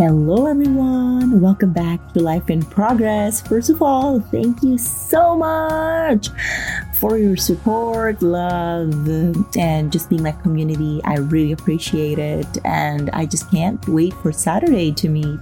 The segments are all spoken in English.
Hello, everyone. Welcome back to Life in Progress. First of all, thank you so much for your support, love, and just being my community. I really appreciate it. And I just can't wait for Saturday to meet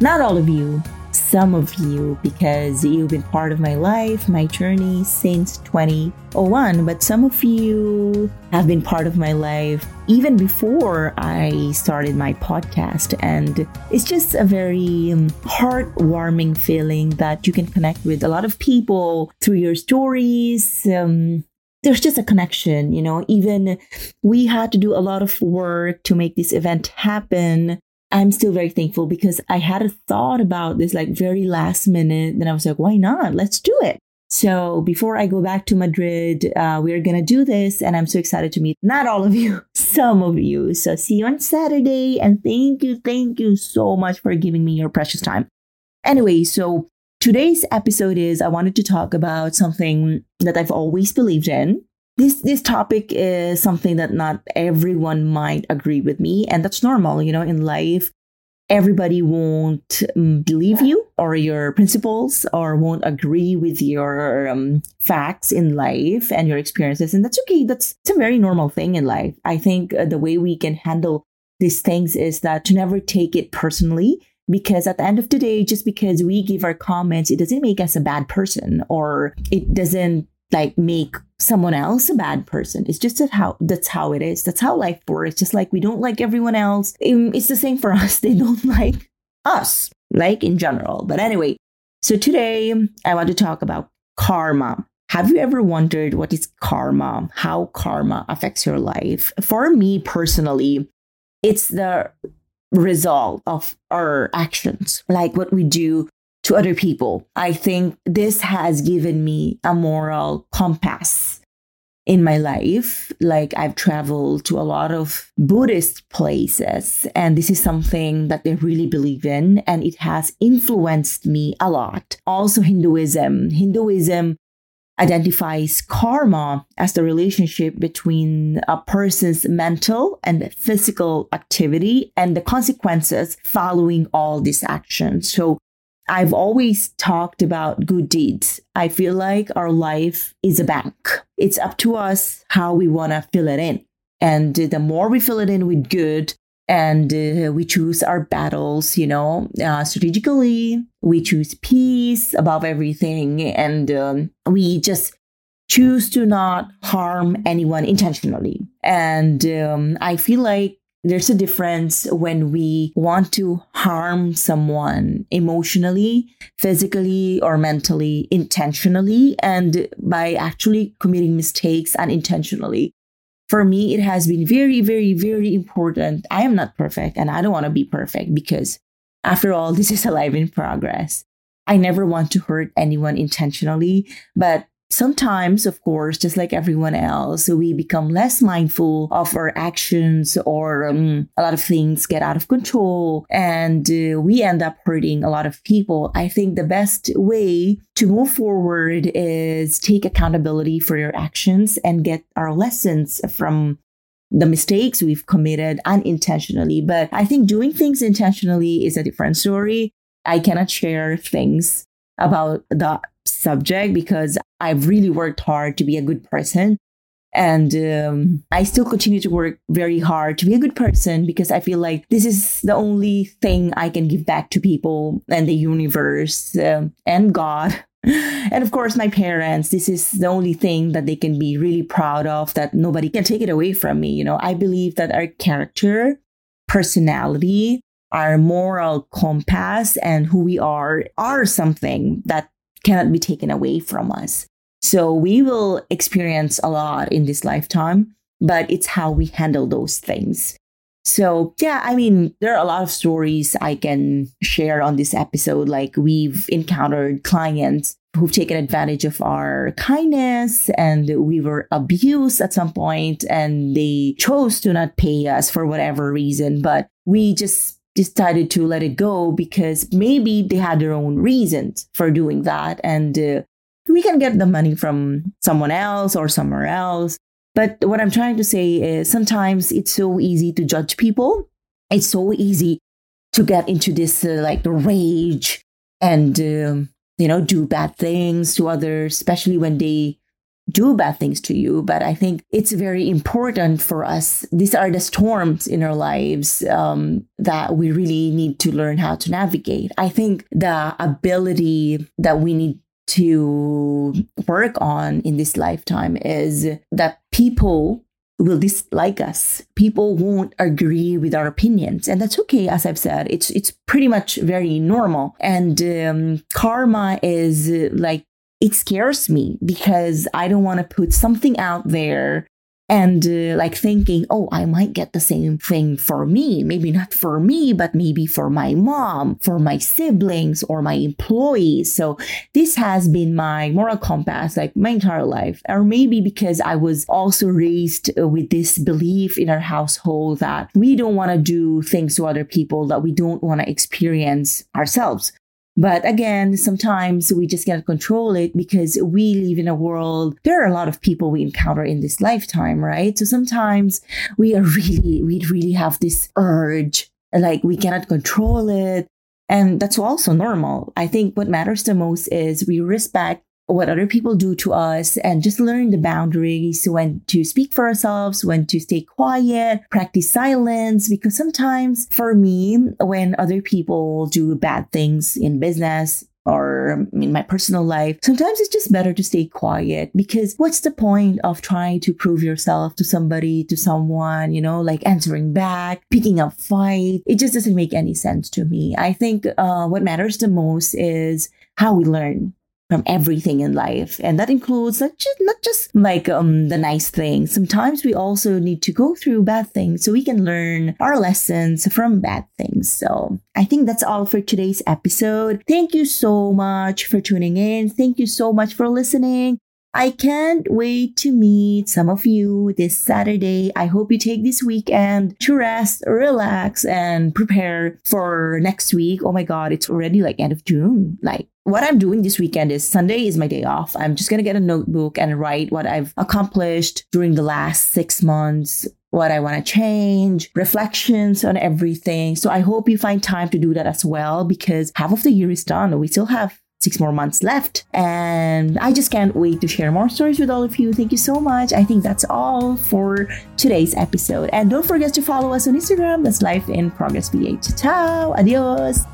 not all of you, some of you because you've been part of my life, my journey since 2001. But some of you have been part of my life even before I started my podcast. And it's just a very um, heartwarming feeling that you can connect with a lot of people through your stories. Um, there's just a connection, you know. Even we had to do a lot of work to make this event happen. I'm still very thankful because I had a thought about this like very last minute. Then I was like, why not? Let's do it. So before I go back to Madrid, uh, we're going to do this. And I'm so excited to meet not all of you, some of you. So see you on Saturday. And thank you, thank you so much for giving me your precious time. Anyway, so today's episode is I wanted to talk about something that I've always believed in this this topic is something that not everyone might agree with me and that's normal you know in life. Everybody won't um, believe you or your principles or won't agree with your um, facts in life and your experiences and that's okay. That's it's a very normal thing in life. I think uh, the way we can handle these things is that to never take it personally because at the end of the day just because we give our comments it doesn't make us a bad person or it doesn't like make someone else a bad person. It's just that how that's how it is. That's how life works. Just like we don't like everyone else. It's the same for us. They don't like us, like in general. But anyway, so today I want to talk about karma. Have you ever wondered what is karma? How karma affects your life? For me personally, it's the result of our actions, like what we do to other people. I think this has given me a moral compass in my life. Like I've traveled to a lot of Buddhist places, and this is something that they really believe in, and it has influenced me a lot. Also, Hinduism. Hinduism identifies karma as the relationship between a person's mental and physical activity and the consequences following all these actions. So I've always talked about good deeds. I feel like our life is a bank. It's up to us how we want to fill it in. And the more we fill it in with good, and uh, we choose our battles, you know, uh, strategically, we choose peace above everything, and um, we just choose to not harm anyone intentionally. And um, I feel like there's a difference when we want to harm someone emotionally, physically, or mentally, intentionally, and by actually committing mistakes unintentionally. For me, it has been very, very, very important. I am not perfect and I don't want to be perfect because, after all, this is a life in progress. I never want to hurt anyone intentionally, but Sometimes, of course, just like everyone else, we become less mindful of our actions or um, a lot of things get out of control and uh, we end up hurting a lot of people. I think the best way to move forward is take accountability for your actions and get our lessons from the mistakes we've committed unintentionally. But I think doing things intentionally is a different story. I cannot share things about the subject because I've really worked hard to be a good person. And um, I still continue to work very hard to be a good person because I feel like this is the only thing I can give back to people and the universe um, and God. And of course, my parents, this is the only thing that they can be really proud of that nobody can take it away from me. You know, I believe that our character, personality, our moral compass, and who we are are something that cannot be taken away from us. So we will experience a lot in this lifetime, but it's how we handle those things. So, yeah, I mean, there are a lot of stories I can share on this episode. Like, we've encountered clients who've taken advantage of our kindness and we were abused at some point and they chose to not pay us for whatever reason. But we just decided to let it go because maybe they had their own reasons for doing that. And uh, we can get the money from someone else or somewhere else. But what I'm trying to say is sometimes it's so easy to judge people. It's so easy to get into this uh, like rage and, um, you know, do bad things to others, especially when they do bad things to you. But I think it's very important for us. These are the storms in our lives um, that we really need to learn how to navigate. I think the ability that we need to work on in this lifetime is that people will dislike us. People won't agree with our opinions, and that's okay. As I've said, it's it's pretty much very normal. And um, karma is like it scares me because I don't want to put something out there and uh, like thinking, oh, I might get the same thing for me. Maybe not for me, but maybe for my mom, for my siblings, or my employees. So this has been my moral compass like my entire life. Or maybe because I was also raised uh, with this belief in our household that we don't want to do things to other people that we don't want to experience ourselves. But again, sometimes we just cannot control it because we live in a world. There are a lot of people we encounter in this lifetime, right? So sometimes we are really, we really have this urge, like we cannot control it. And that's also normal. I think what matters the most is we respect what other people do to us and just learn the boundaries when to speak for ourselves, when to stay quiet, practice silence. Because sometimes for me, when other people do bad things in business, or in my personal life, sometimes it's just better to stay quiet because what's the point of trying to prove yourself to somebody, to someone, you know, like answering back, picking up fight? It just doesn't make any sense to me. I think uh, what matters the most is how we learn from everything in life. And that includes not just, not just like um, the nice things. Sometimes we also need to go through bad things so we can learn our lessons from bad things. So i think that's all for today's episode. Thank you so much for tuning in. Thank you so much for listening I can't wait to meet some of you this Saturday. I hope you take this weekend to rest, relax, and prepare for next week. Oh my God, it's already like end of June. Like what I'm doing this weekend is Sunday is my day off. I'm just going to get a notebook and write what I've accomplished during the last six months, what I want to change, reflections on everything. So I hope you find time to do that as well because half of the year is done. We still have six more months left. And I just can't wait to share more stories with all of you. Thank you so much. I think that's all for today's episode. And don't forget to follow us on Instagram. That's Life in Progress PH. Ciao. Adios.